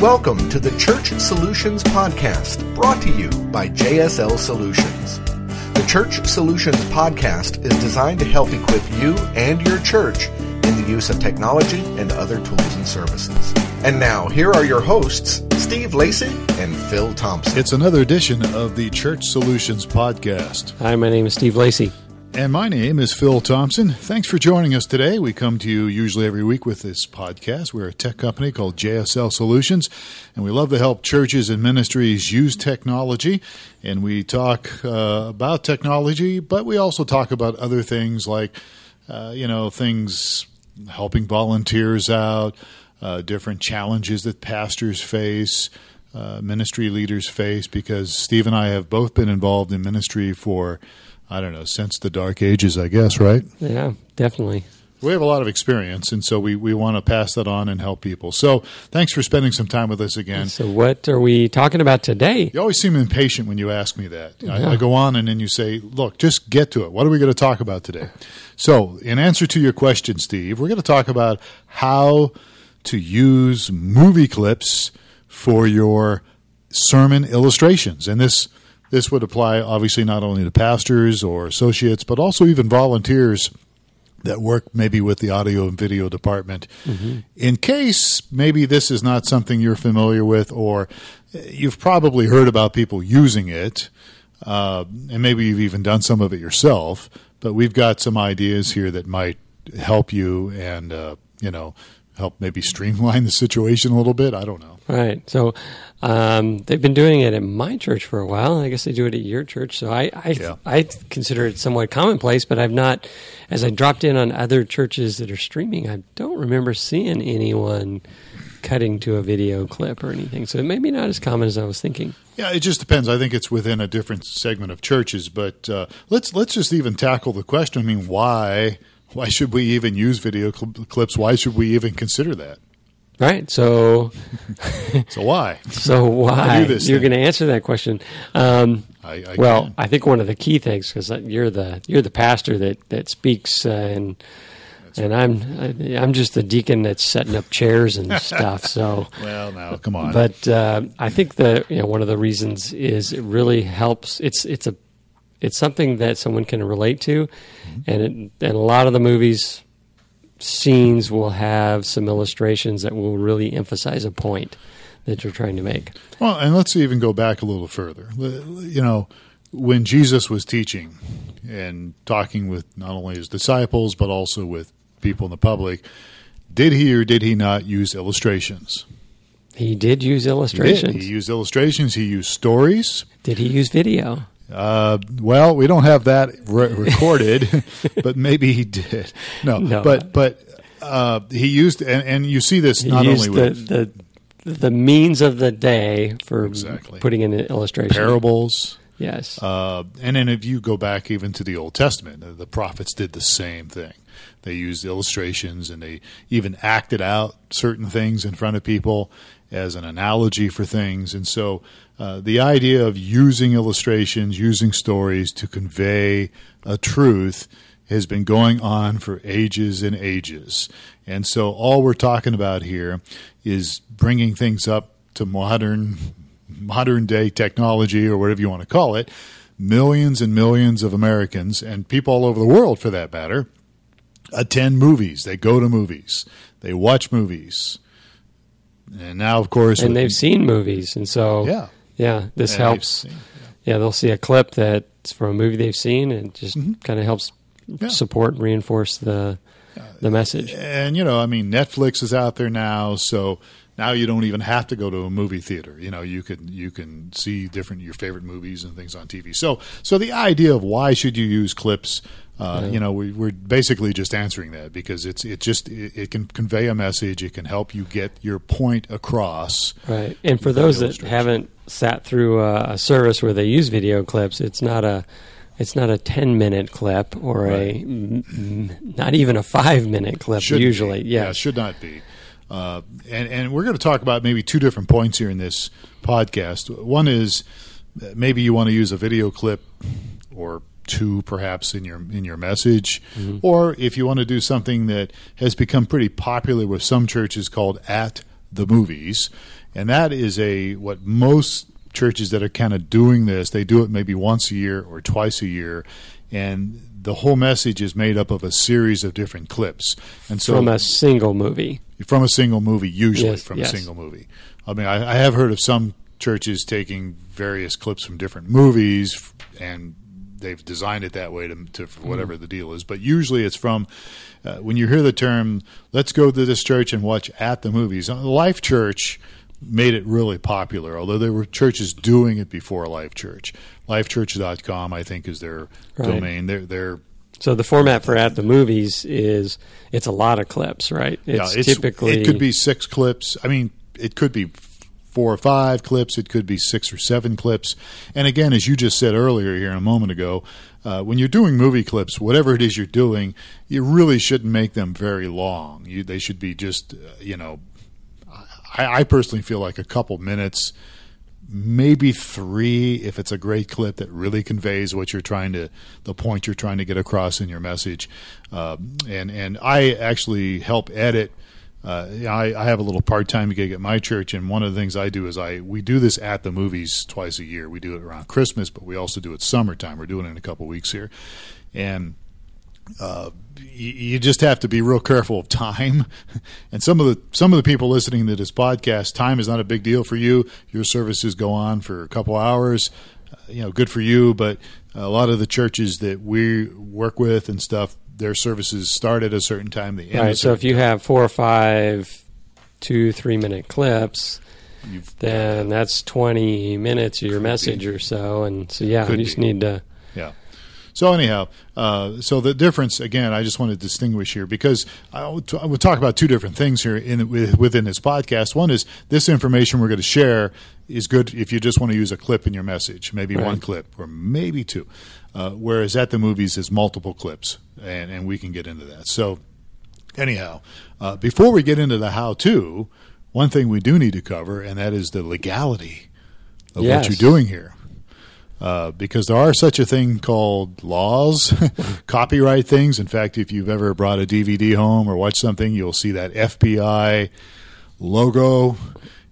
Welcome to the Church Solutions Podcast, brought to you by JSL Solutions. The Church Solutions Podcast is designed to help equip you and your church in the use of technology and other tools and services. And now, here are your hosts, Steve Lacey and Phil Thompson. It's another edition of the Church Solutions Podcast. Hi, my name is Steve Lacey. And my name is Phil Thompson. Thanks for joining us today. We come to you usually every week with this podcast. We're a tech company called JSL Solutions, and we love to help churches and ministries use technology. And we talk uh, about technology, but we also talk about other things like, uh, you know, things helping volunteers out, uh, different challenges that pastors face. Uh, ministry leaders face because Steve and I have both been involved in ministry for I don't know, since the dark ages, I guess, right? Yeah, definitely. We have a lot of experience, and so we, we want to pass that on and help people. So thanks for spending some time with us again. So, what are we talking about today? You always seem impatient when you ask me that. Yeah. I, I, go on, and then you say, Look, just get to it. What are we going to talk about today? So, in answer to your question, Steve, we're going to talk about how to use movie clips for your sermon illustrations. And this this would apply, obviously, not only to pastors or associates, but also even volunteers that work maybe with the audio and video department. Mm-hmm. In case maybe this is not something you're familiar with, or you've probably heard about people using it, uh, and maybe you've even done some of it yourself, but we've got some ideas here that might help you and, uh, you know, help maybe streamline the situation a little bit. I don't know. Right. So um, they've been doing it at my church for a while. I guess they do it at your church. So I I, yeah. I consider it somewhat commonplace, but I've not. As I dropped in on other churches that are streaming, I don't remember seeing anyone cutting to a video clip or anything. So it may be not as common as I was thinking. Yeah, it just depends. I think it's within a different segment of churches. But uh, let's let's just even tackle the question. I mean, why why should we even use video cl- clips? Why should we even consider that? Right. So, so why? So why? You're going to answer that question. Um, I, I well, can. I think one of the key things because you're the you're the pastor that that speaks uh, and. That's and right. I'm I'm just the deacon that's setting up chairs and stuff. So well, now come on. But uh, I think the you know one of the reasons is it really helps. It's it's a it's something that someone can relate to, mm-hmm. and it, and a lot of the movies scenes will have some illustrations that will really emphasize a point that you're trying to make. Well, and let's even go back a little further. You know, when Jesus was teaching and talking with not only his disciples but also with people in the public, did he or did he not use illustrations? He did use illustrations. He, he used illustrations. He used stories. Did he use video? Uh, well, we don't have that re- recorded, but maybe he did. No, no. but but uh, he used and, and, you see this not only with the, the, the means of the day for exactly. putting in an illustration parables. Yes, uh, and then if you go back even to the Old Testament, the prophets did the same thing. They used illustrations and they even acted out certain things in front of people as an analogy for things, and so uh, the idea of using illustrations, using stories to convey a truth has been going on for ages and ages. And so all we're talking about here is bringing things up to modern modern day technology or whatever you want to call it. Millions and millions of Americans and people all over the world for that matter attend movies. They go to movies. They watch movies. And now of course And they've seen movies and so Yeah yeah, this helps. Seen, yeah. yeah. they'll see a clip that's from a movie they've seen, and just mm-hmm. kind of helps yeah. support and reinforce the the message. And you know, I mean, Netflix is out there now, so now you don't even have to go to a movie theater. You know, you can you can see different your favorite movies and things on TV. So so the idea of why should you use clips uh, yeah. You know, we, are basically just answering that because it's it just it, it, can convey a message. It can help you get your point across. Right. And for those that haven't sat through a, a, service where they use video clips, it's not a it's not a 10 minute clip or right. a not even a 5 minute clip should usually yeah. yeah should not be uh, and and we're going to talk about maybe two different points here in this podcast one is maybe you want to use a video clip or two perhaps in your in your message mm-hmm. or if you want to do something that has become pretty popular with some churches called at the movies, and that is a what most churches that are kind of doing this they do it maybe once a year or twice a year, and the whole message is made up of a series of different clips, and so from a single movie. From a single movie, usually Yes, from yes. a single movie. I mean, I, I have heard of some churches taking various clips from different movies, and they've designed it that way to, to for whatever Mm-hmm. the deal is. But usually, it's from uh, when you hear the term "Let's go to this church and watch at the movies." Uh, Life Church made it really popular, although there were churches doing it before Life Church. LifeChurch.com, I think, is their Right. domain. They're they're So the format for at the movies is it's a lot of clips, right? It's, yeah, it's, typically it could be six clips. I mean, it could be four or five clips. It could be six or seven clips. And again, as you just said earlier here a moment ago, uh, when you're doing movie clips, whatever it is you're doing, you really shouldn't make them very long. You, they should be just, uh, you know, I, I personally feel like a couple minutes maybe three if it's a great clip that really conveys what you're trying to the point you're trying to get across in your message. Um, and and I actually help edit uh, I, I have a little part-time gig at my church and one of the things I do is I we do this at the movies twice a year. We do it around Christmas but we also do it summertime. We're doing it in a couple weeks here. And uh, you, you just have to be real careful of time. And some of the some of the people listening to this podcast, time is not a big deal for you. Your services go on for a couple hours. Uh, you know, good for you. But a lot of the churches that we work with and stuff, their services start at a certain time. They end right. So if you have four or five two three minute clips. You've- then that's twenty minutes of your message or so, and so yeah, you just be. need to. Yeah. So anyhow, uh, so the difference again, I just want to distinguish here because I would, talk about two different things here in within this podcast. One is this information we're going to share is good if you just want to use a clip in your message, maybe Right. one clip or maybe two. Uh, whereas at the movies is multiple clips, and, and we can get into that. So anyhow, uh, before we get into the how-to, one thing we do need to cover, and that is the legality of Yes. what you're doing here uh, because there are such a thing called laws, copyright things. In fact, if you've ever brought a DVD home or watched something, you'll see that FBI logo.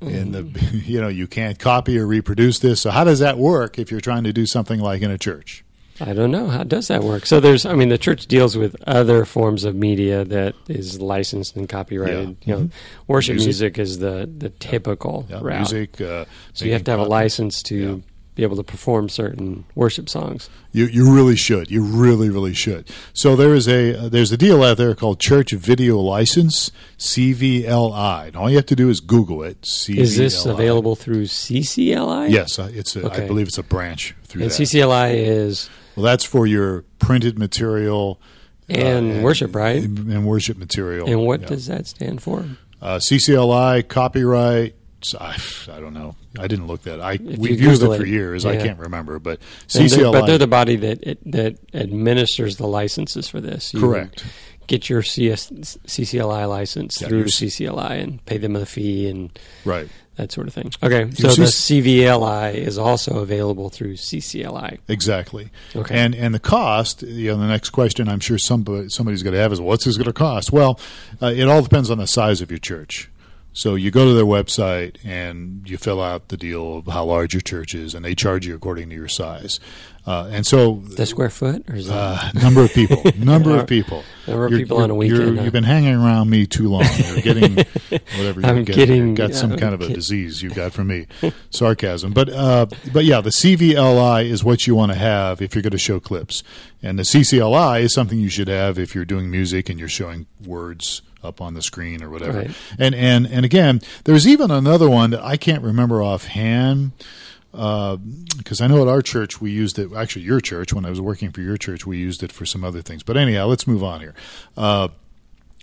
And the you know you can't copy or reproduce this. So how does that work if you're trying to do something like in a church? I don't know how does that work. So there's, I mean, the church deals with other forms of media that is licensed and copyrighted. Yeah. You know, worship Music. music, is the the typical Yeah, route. music. Uh, So you have to have a license to Yeah. Be able to perform certain worship songs. You you really should. You really really should. So there is a uh, there's a deal out there called Church Video License CVLI. And all you have to do is Google it. CVLI. Is this available through CCLI? Yes, uh, it's. A, I Okay. believe it's a branch through And that. CCLI is well, that's for your printed material and uh, worship, right? And, and worship material. And what Yeah. does that stand for? uh, CCLI copyright? I, I don't know. I didn't look that. I If we've used it Google for it, years. I can't remember, but And they're- CCLI. but they're the body that it, that administers the licenses for this. You correct. Get your CS, CCLI license Yeah, through CCLI and pay them a fee and Right. that sort of thing. Okay, so the CVLI is also available through CCLI. Exactly. Okay. And and the cost, you know, the next question I'm sure somebody somebody's going to have is what's this going to cost? Well, uh, it all depends on the size of your church. So you go to their website and you fill out the deal of how large your church is, and they charge you according to your size. Uh, and so The square foot, or is that uh, number of people, number of people, Number of You're- people on a you're- weekend, huh? You've been hanging around me too long. You're getting whatever you're I'm getting. getting- You've got some I'm kind of a disease you got from me, sarcasm. But uh, but yeah, the CVLI is what you want to have if you're going to show clips, and the CCLI is something you should have if you're doing music and you're showing words up on the screen or whatever. Right. And and and again, there's even another one that I can't remember offhand because I know at our church we used it. Actually, your church when I was working for your church, we used it for some other things. But anyhow, let's move on here. Uh,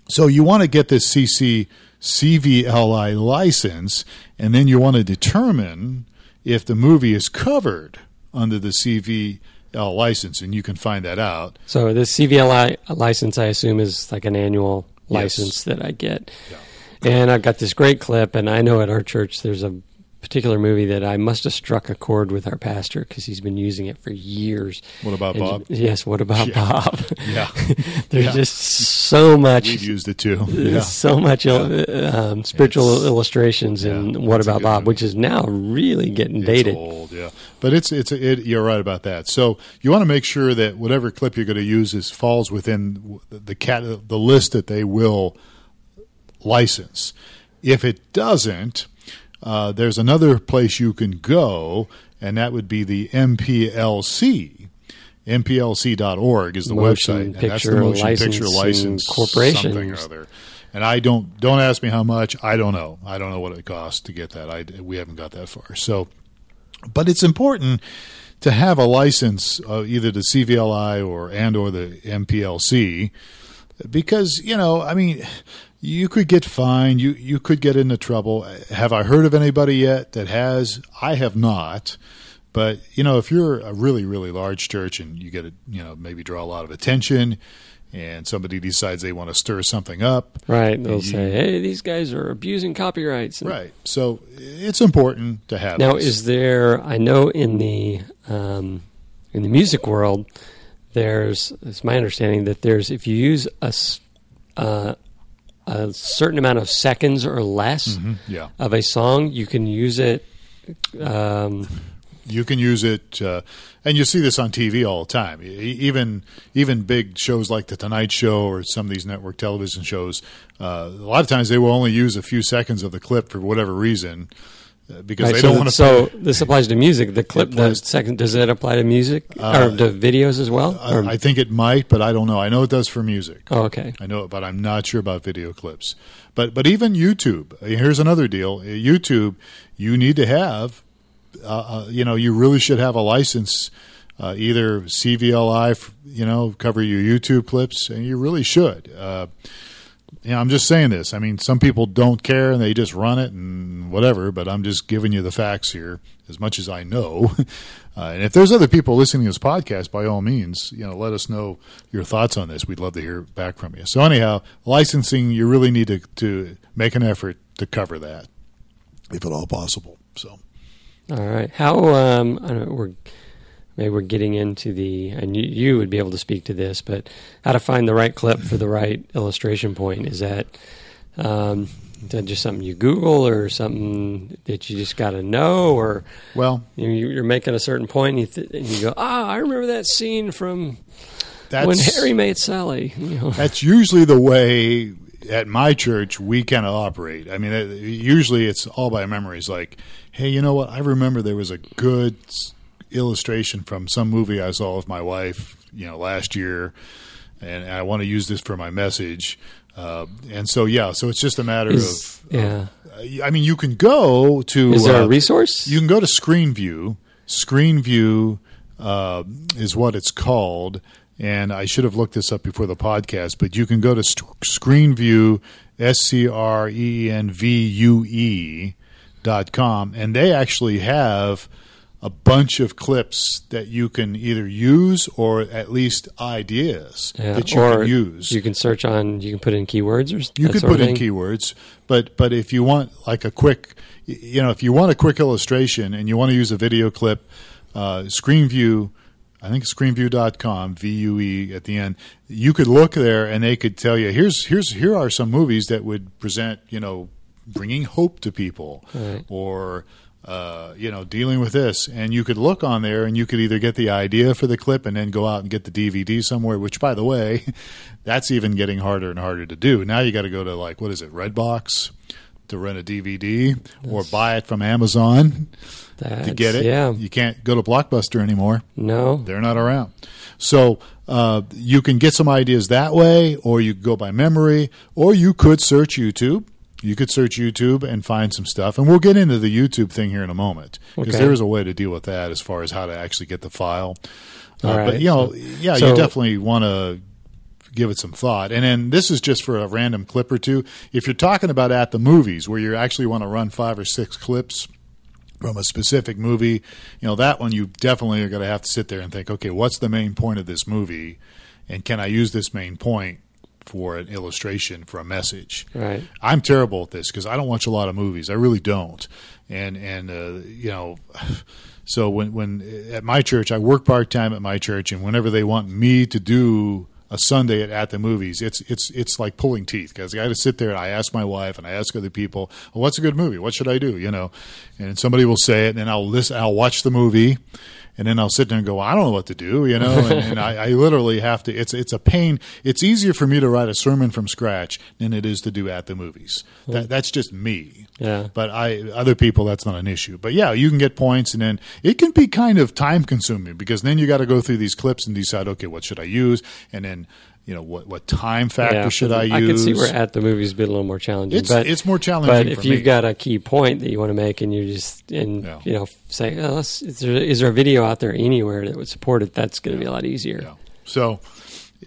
so you want to get this CC CVLI license, and then you want to determine if the movie is covered under the CVL license, and you can find that out. So this CVLI license, I assume, is like an annual Yes. license that I get. And I've got this great clip, and I know at our church there's a particular movie that I must have struck a chord with our pastor because he's been using it for years. What about And- Bob? Yes. What about Yeah. Bob? Yeah. There's Yeah. just so much. We've used it too. Yeah. so much il- um, spiritual It's- illustrations in What About Bob, which is now really getting It's dated. old, yeah. But it's it's it, you're right about that. So you want to make sure that whatever clip you're going to use is falls within the cat the list that they will license. If it doesn't, uh, there's another place you can go, and that would be the MPLC. MPLC.org is the Motion website, and that's the Picture Motion Picture License Corporation. something or other. And I don't don't ask me how much. I don't know. I don't know what it costs to get that. I we haven't got that far. So, but it's important to have a license, uh, either the CVLI or and or the MPLC, because you know, I mean, you could get fined. You you could get into trouble. Have I heard of anybody yet that has? I have not. But you know, if you're a really really large church and you get a you know maybe draw a lot of attention, and somebody decides they want to stir something up, Right. They'll You- say, hey, these guys are abusing copyrights. Right? So it's important to have. Now, this. is there? I know in the um, in the music world, there's. It's my understanding that there's if you use a uh, a certain amount of seconds or less Mhm, yeah. of a song, you can use it. Um, You can use it, uh, and you see this on TV all the time. Even even big shows like the Tonight Show or some of these network television shows, uh, a lot of times they will only use a few seconds of the clip for whatever reason, because right, they so, don't want to. so this applies to music. The clip, the second, does it apply to music Uh, or to videos as well? Or- I think it might, but I don't know. I know it does for music. oh, okay. I know it, but I'm not sure about video clips. But but even YouTube. Here's another deal. Uh, YouTube, you need to have. Uh, uh, you know, you really should have a license, uh, either CVLI. You know, cover your YouTube clips, and you really should. You know, I'm just saying this. I mean, some people don't care and they just run it and whatever. But I'm just giving you the facts here, as much as I know. Uh, and if there's other people listening to this podcast, by all means, you know, let us know your thoughts on this. We'd love to hear back from you. So anyhow, licensing, you really need to, to make an effort to cover that, if at all possible. So All right. How um, I don't know, we're maybe we're getting into the and you, you would be able to speak to this, but how to find the right clip for the right illustration point is that um, is that just something you Google or something that you just got to know, or well, you you're making a certain point and you, th- and you go, ah, I remember that scene from that's when Harry made Sally. You know, that's usually the way at my church we kind of operate. I mean, usually it's all by memories like, hey, you know what? I remember there was a good illustration from some movie I saw with my wife, you know, last year, and I want to use this for my message. Uh, and so, yeah, so it's just a matter is, of. yeah. uh, I mean, you can go to. Is there uh, a resource? you can go to ScreenVue. ScreenVue uh, is what it's called, and I should have looked this up before the podcast. But you can go to st- ScreenVue, S C R E N V U E dot com, and they actually have a bunch of clips that you can either use or at least ideas Yeah, that you can use. You can search on. You can put in keywords or You could put in keywords, but but if you want like a quick, you know, if you want a quick illustration and you want to use a video clip, uh, ScreenVue, I think ScreenVue.com, V U E at the end. You could look there and they could tell you here's here's here are some movies that would present you know bringing hope to people Right. or. Uh, you know, dealing with this, and you could look on there, and you could either get the idea for the clip, and then go out and get the DVD somewhere. Which, by the way, that's even getting harder and harder to do. Now you got to go to like what is it, Redbox, to rent a DVD, or buy it from Amazon to get it. Yeah. You can't go to Blockbuster anymore; No. they're not around. So uh, you can get some ideas that way, or you could go by memory, or you could search YouTube. You could search YouTube and find some stuff, and we'll get into the YouTube thing here in a moment because Okay. there is a way to deal with that as far as how to actually get the file. Uh, All But you know, So- yeah, so- you definitely want to give it some thought. And then this is just for a random clip or two. If you're talking about at the movies where you actually want to run five or six clips from a specific movie, you know, that one you definitely are going to have to sit there and think, okay, what's the main point of this movie? And can I use this main point for an illustration for a message. Right. I'm terrible at this because I don't watch a lot of movies. I really don't. And and uh, you know, so when when at my church, I work part time at my church, and whenever they want me to do a Sunday at, at the movies, it's it's it's like pulling teeth because I got to sit there and I ask my wife and I ask other people, well, "What's a good movie? What should I do?" You know, and somebody will say it, and then I'll listen, I'll watch the movie, and then I'll sit there and go, I don't know what to do, you know, and, and I, I, literally have to. It's it's a pain. It's easier for me to write a sermon from scratch than it is to do at the movies. That, hmm. that's just me. Yeah. But I other people that's not an issue. But yeah, you can get points, and then it can be kind of time consuming because then you got to go through these clips and decide, okay, what should I use, and then you know what what time factor yeah, should I use? I can see where at the movies be a little more challenging. It's but, it's more challenging. But if you've me. got a key point that you want to make, and you just and yeah. you know say, oh, is, there, is there a video out there anywhere that would support it? That's going to yeah. be a lot easier. So,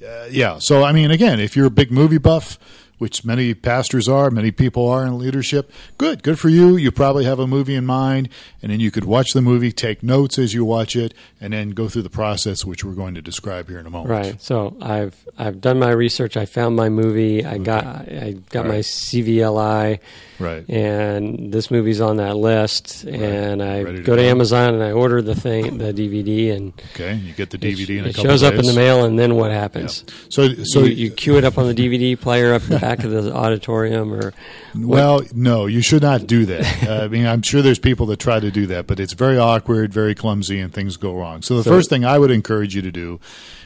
uh, yeah. So I mean, again, if you're a big movie buff, which many pastors are, many people are in leadership. Good, good for you. You probably have a movie in mind, and then you could watch the movie, take notes as you watch it, and then go through the process which we're going to describe here in a moment. Right. So I've I've done my research. I found my movie. I okay. got I got right. my CVLI. Right. And this movie's on that list, right. and I go to, to Amazon and I order the thing, the DVD, and okay, you get the DVD it, in a it shows up in the mail, and then what happens? So, so you, you cue it up on the DVD player up back of the auditorium, or well, no, you should not do that. uh, I mean, I'm sure there's people that try to do that, but it's very awkward, very clumsy, and things go wrong. So the so, first thing I would encourage you to do,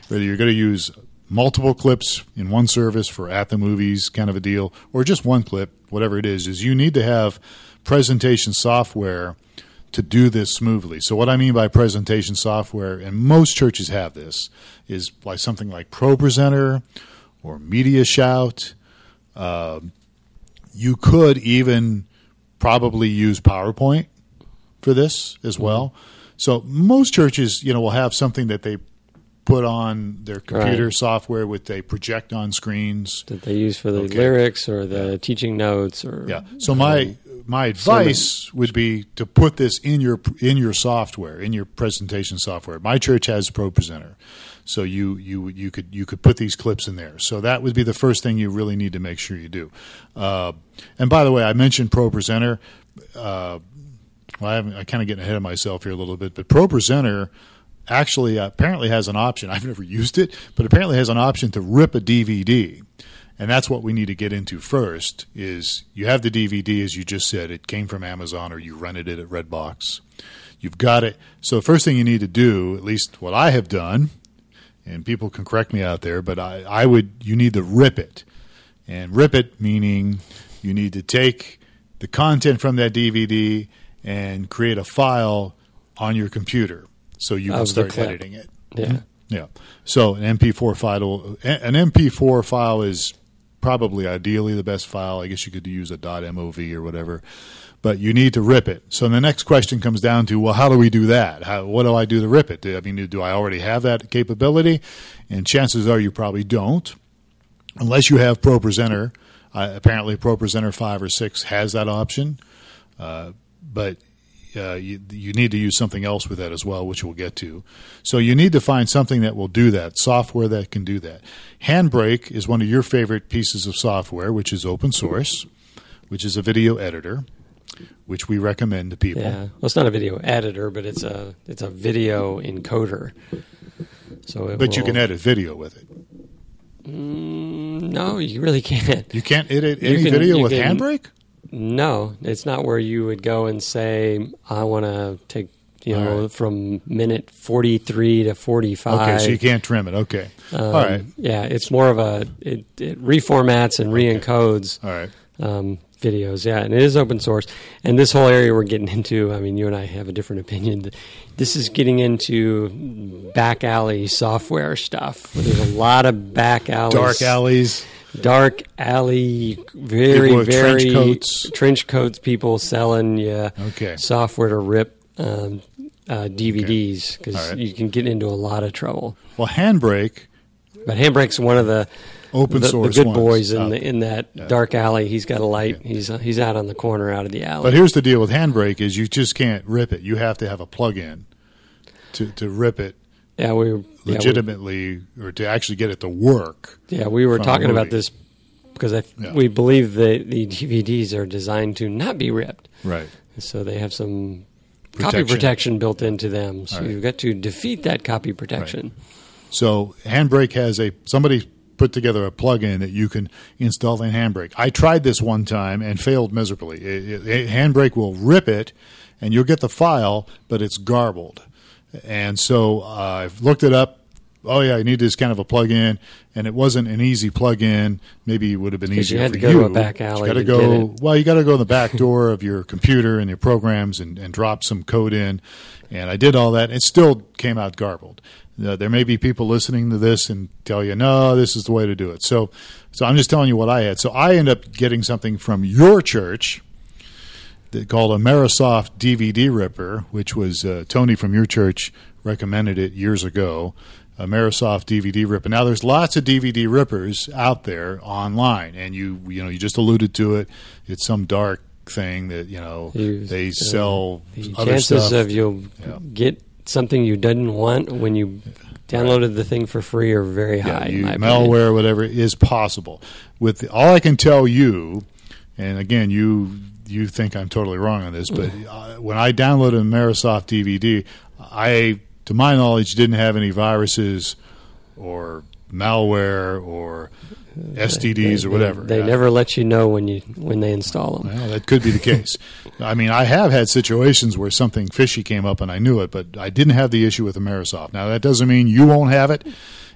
whether you're going to use multiple clips in one service for at the movies kind of a deal, or just one clip, whatever it is, is you need to have presentation software to do this smoothly. So what I mean by presentation software, and most churches have this, is like something like ProPresenter or Media Shout. Uh, you could even probably use PowerPoint for this as well. Mm-hmm. So most churches, you know, will have something that they put on their computer right. software with they project on screens that they use for the okay. lyrics or the teaching notes or yeah. So my my advice sermon. would be to put this in your in your software in your presentation software. My church has ProPresenter, so you you you could you could put these clips in there. So that would be the first thing you really need to make sure you do. Uh, and by the way, I mentioned ProPresenter. Uh, well, I, I kind of getting ahead of myself here a little bit, but ProPresenter actually uh, apparently has an option. I've never used it, but apparently has an option to rip a DVD. And that's what we need to get into first is you have the DVD as you just said it came from Amazon or you rented it at Redbox. You've got it. So the first thing you need to do, at least what I have done, and people can correct me out there, but I, I would you need to rip it. And rip it meaning you need to take the content from that DVD and create a file on your computer so you can start editing it. Yeah. Mm-hmm. Yeah. So an MP4 file, an MP4 file is probably ideally the best file. I guess you could use a .mov or whatever, but you need to rip it. So the next question comes down to, well, how do we do that? How, what do I do to rip it? I mean, do I already have that capability? And chances are you probably don't, unless you have ProPresenter. Uh, apparently, ProPresenter five or six has that option, uh, but uh, you, you, need to use something else with that as well, which we'll get to. So you need to find something that will do that, software that can do that. Handbrake is one of your favorite pieces of software, which is open source, which is a video editor, which we recommend to people. Yeah, well, it's not a video editor, but it's a it's a video encoder. So, but will, you can edit video with it. Mm, no, you really can't. You can't edit any can, video with can, Handbrake. No, it's not where you would go and say, I want to take, you know, right. from minute 43 to 45. Okay, so you can't trim it. Okay. Um, All right. Yeah, it's more of a, it, it reformats and re encodes All right. Um, videos. Yeah, and it is open source. And this whole area we're getting into, I mean, you and I have a different opinion. This is getting into back alley software stuff. There's a lot of back alleys. Dark alleys dark alley, very very trench coats. trench coats. People selling yeah okay. software to rip um, uh, DVDs because okay. right. you can get into a lot of trouble. Well, Handbrake, but Handbrake's one of the open the, source the good boys in the, in that yeah. dark alley. He's got a light. Okay. He's uh, he's out on the corner out of the alley. But here's the deal with Handbrake: is you just can't rip it. You have to have a plug-in to to rip it Yeah, we were yeah, legitimately, we, or to actually get it to work. Yeah, we were talking about this because I, yeah. we believe that the DVDs are designed to not be ripped. Right. So they have some protection. copy protection built into them. So right. you've got to defeat that copy protection. Right. So Handbrake has a somebody put together a plug-in that you can install in Handbrake. I tried this one time and failed miserably. It, it, Handbrake will rip it, and you'll get the file, but it's garbled. And so uh, I've looked it up. Oh yeah, I need this kind of a plug-in, and it wasn't an easy plug-in. Maybe it would have been easier you had for to go you. To a back alley. You got to go. Well, you got to go in the back door of your computer and your programs and, and drop some code in. And I did all that. It still came out garbled. Uh, there may be people listening to this and tell you, no, this is the way to do it. So, so I'm just telling you what I had. So I end up getting something from your church called Aimersoft DVD ripper, which was uh, Tony from your church recommended it years ago. Aimersoft DVD ripper. Now, there's lots of DVD rippers out there online, and you you know you just alluded to it. It's some dark thing that you know you, they uh, sell the chances stuff. of you'll yeah. get something you didn't want when you downloaded the thing for free are very yeah, high. You, malware, or whatever, is possible. With the, all I can tell you, and again, you you think I'm totally wrong on this, but uh, when I downloaded Aimersoft DVD, I, to my knowledge, didn't have any viruses or malware or STDs they, or whatever. They, they never let you know when you when they install them. Well, that could be the case. I mean, I have had situations where something fishy came up and I knew it, but I didn't have the issue with Aimersoft. Now that doesn't mean you won't have it.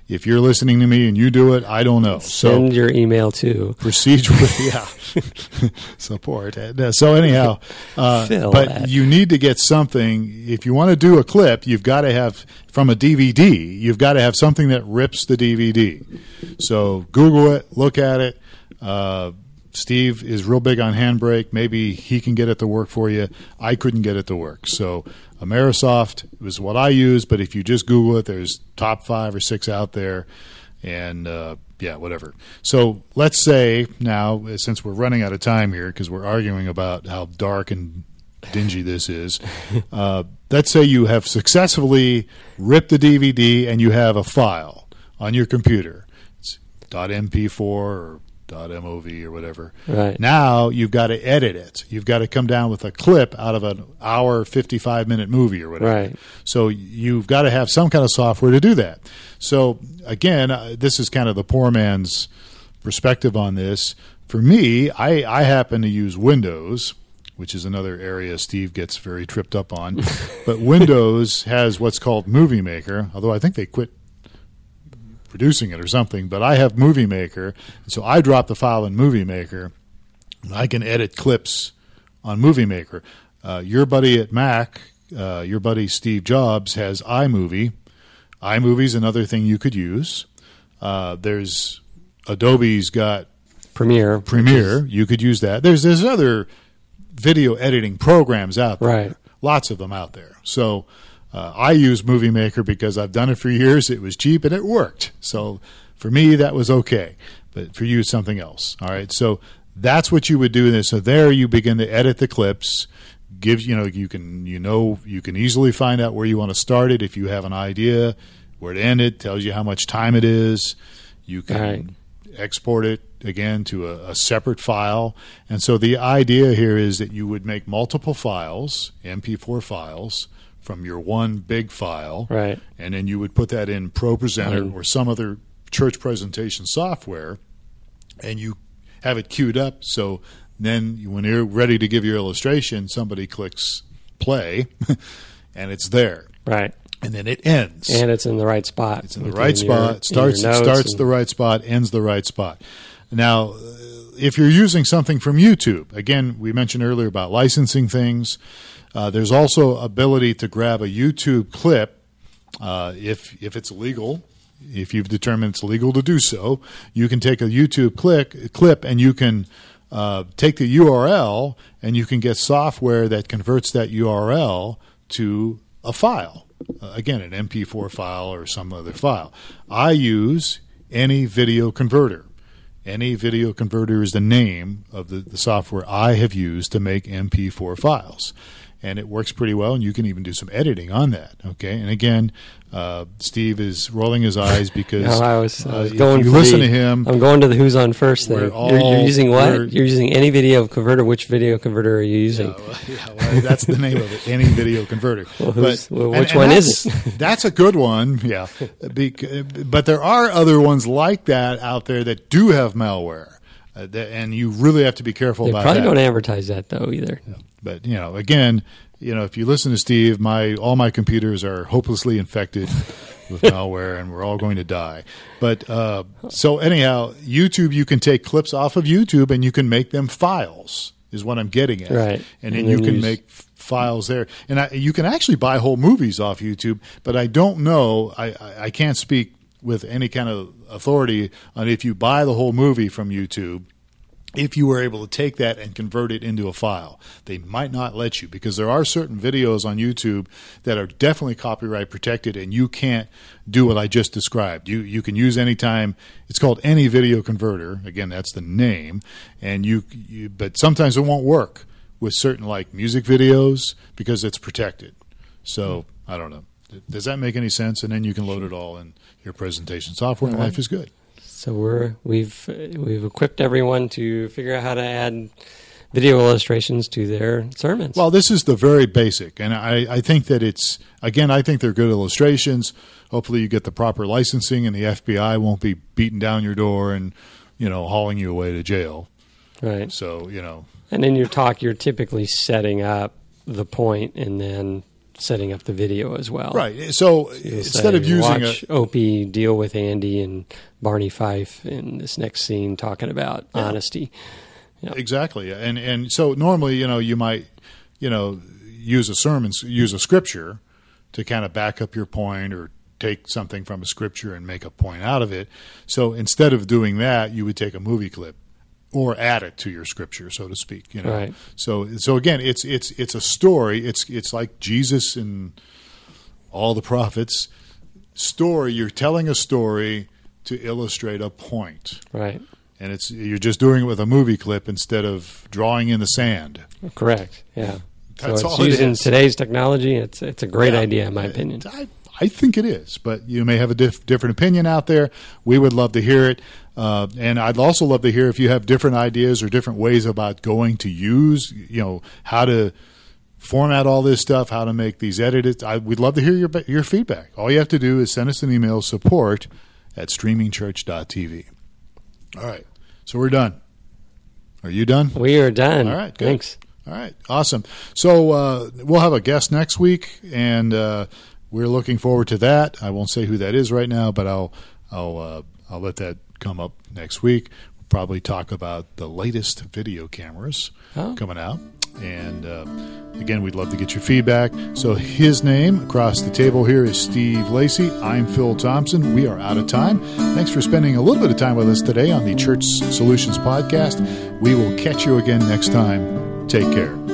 If you're listening to me and you do it, I don't know. Send so, your email to procedurally, yeah, support. So anyhow, uh, but that. you need to get something. If you want to do a clip, you've got to have from a DVD. You've got to have something that rips the DVD. So Google it, look at it. Uh, Steve is real big on Handbrake. Maybe he can get it to work for you. I couldn't get it to work. So Aimersoft was what I use, but if you just Google it, there's top five or six out there. And uh, yeah, whatever. So let's say now, since we're running out of time here because we're arguing about how dark and dingy this is, uh, let's say you have successfully ripped the DVD and you have a file on your computer. It's .mp4 or .mov or whatever. Right. Now you've got to edit it. You've got to come down with a clip out of an hour 55 minute movie or whatever. Right. So you've got to have some kind of software to do that. So again, uh, this is kind of the poor man's perspective on this. For me, I, I happen to use Windows, which is another area Steve gets very tripped up on. but Windows has what's called Movie Maker, although I think they quit producing it or something, but I have Movie Maker, so I drop the file in Movie Maker, and I can edit clips on Movie Maker. Uh, your buddy at Mac, uh, your buddy Steve Jobs, has iMovie. iMovie's another thing you could use. Uh, there's Adobe's got Premiere. Premiere, you could use that. There's there's other video editing programs out there. Right. Lots of them out there. So uh, I use Movie Maker because I've done it for years. It was cheap and it worked. So for me, that was okay. But for you, it's something else. All right. So that's what you would do. This. So there, you begin to edit the clips. Gives you know you can you know you can easily find out where you want to start it if you have an idea where to end it. Tells you how much time it is. You can right. export it again to a, a, separate file. And so the idea here is that you would make multiple files, MP4 files, from your one big file, right? And then you would put that in ProPresenter or some other church presentation software, and you have it queued up. So then, when you're ready to give your illustration, somebody clicks play, and it's there, right? And then it ends, and it's in the right spot. It's in the right spot. Your, starts starts the right spot, ends the right spot. Now, if you're using something from YouTube, again, we mentioned earlier about licensing things. Uh, there's also ability to grab a YouTube clip uh, if if it's legal. If you've determined it's legal to do so, you can take a YouTube click, clip and you can uh, take the URL and you can get software that converts that URL to a file. Uh, again, an MP4 file or some other file. I use any video converter. Any video converter is the name of the, the software I have used to make MP4 files and it works pretty well. And you can even do some editing on that. Okay, and again, uh, Steve is rolling his eyes because no, I was, I was uh, going. you listen the, to him. I'm going to the who's on first thing. We're You're, you're using what? You're using any video converter. Which video converter are you using? Yeah, well, yeah, well, that's the name of it. Any video converter. Well, who's- well, which and one is that's- that's a good one. Yeah, Bec- but there are other ones like that out there that do have malware, uh, that, and you really have to be careful They about probably that. don't advertise that though either. But you know, again, you know, if you listen to Steve, my all my computers are hopelessly infected with malware, and we're all going to die. But uh, so anyhow, YouTube, you can take clips off of YouTube, and you can make them files. Is what I'm getting at, Right. And then And you then can use- make files there, and I, you can actually buy whole movies off YouTube. But I don't know. I, I, I can't speak with any kind of authority on if you buy the whole movie from YouTube if you were able to take that and convert it into a file. They might not let you because there are certain videos on YouTube that are definitely copyright protected and you can't do what I just described. You you can use anytime it's called any video converter. Again, that's the name and you, you but sometimes it won't work with certain like music videos because it's protected. So, I don't know. Does that make any sense? And then you can load it all in your presentation software and life is good. So we're we've we've equipped everyone to figure out how to add video illustrations to their sermons. Well, this is the very basic, and I, I think that it's again, I think they're good illustrations. Hopefully, you get the proper licensing, and the FBI won't be beating down your door and you know hauling you away to jail. right. So you know, And in your talk, you're typically setting up the point and then setting up the video as well. right? So You'll instead say, of using watch a Opie deal with Andy and Barney Fife in this next scene talking about honesty. exactly, and and so normally you know you might you know use a sermon, use a scripture to kind of back up your point or take something from a scripture and make a point out of it. So instead of doing that, you would take a movie clip or add it to your scripture, so to speak. You know, Right. so so again, it's it's it's a story. It's it's like Jesus and all the prophets story. You're telling a story to illustrate a point, Right. and it's you're just doing it with a movie clip instead of drawing in the sand. Correct. Yeah. That's so it's all it is. today's technology. It's it's a great Yeah. idea, in my opinion. I, I think it is, but you may have a diff- different opinion out there. We would love to hear it. Uh, and I'd also love to hear if you have different ideas or different ways about going to use, you know, how to format all this stuff, how to make these edits. I, we'd love to hear your, your feedback. All you have to do is send us an email support at streamingchurch.tv. All right. So we're done. Are you done? We are done. All right, good. Thanks. All right, awesome. So uh, we'll have a guest next week, and uh, we're looking forward to that. I won't say who that is right now, but I'll I'll uh, I'll let that come up next week. We'll probably talk about the latest video cameras Oh. coming out, and uh, again, we'd love to get your feedback. So his name across the table here is Steve Lacey. I'm Phil Thompson. We are out of time. Thanks for spending a little bit of time with us today on the Church Solutions podcast. We will catch you again next time. Take care.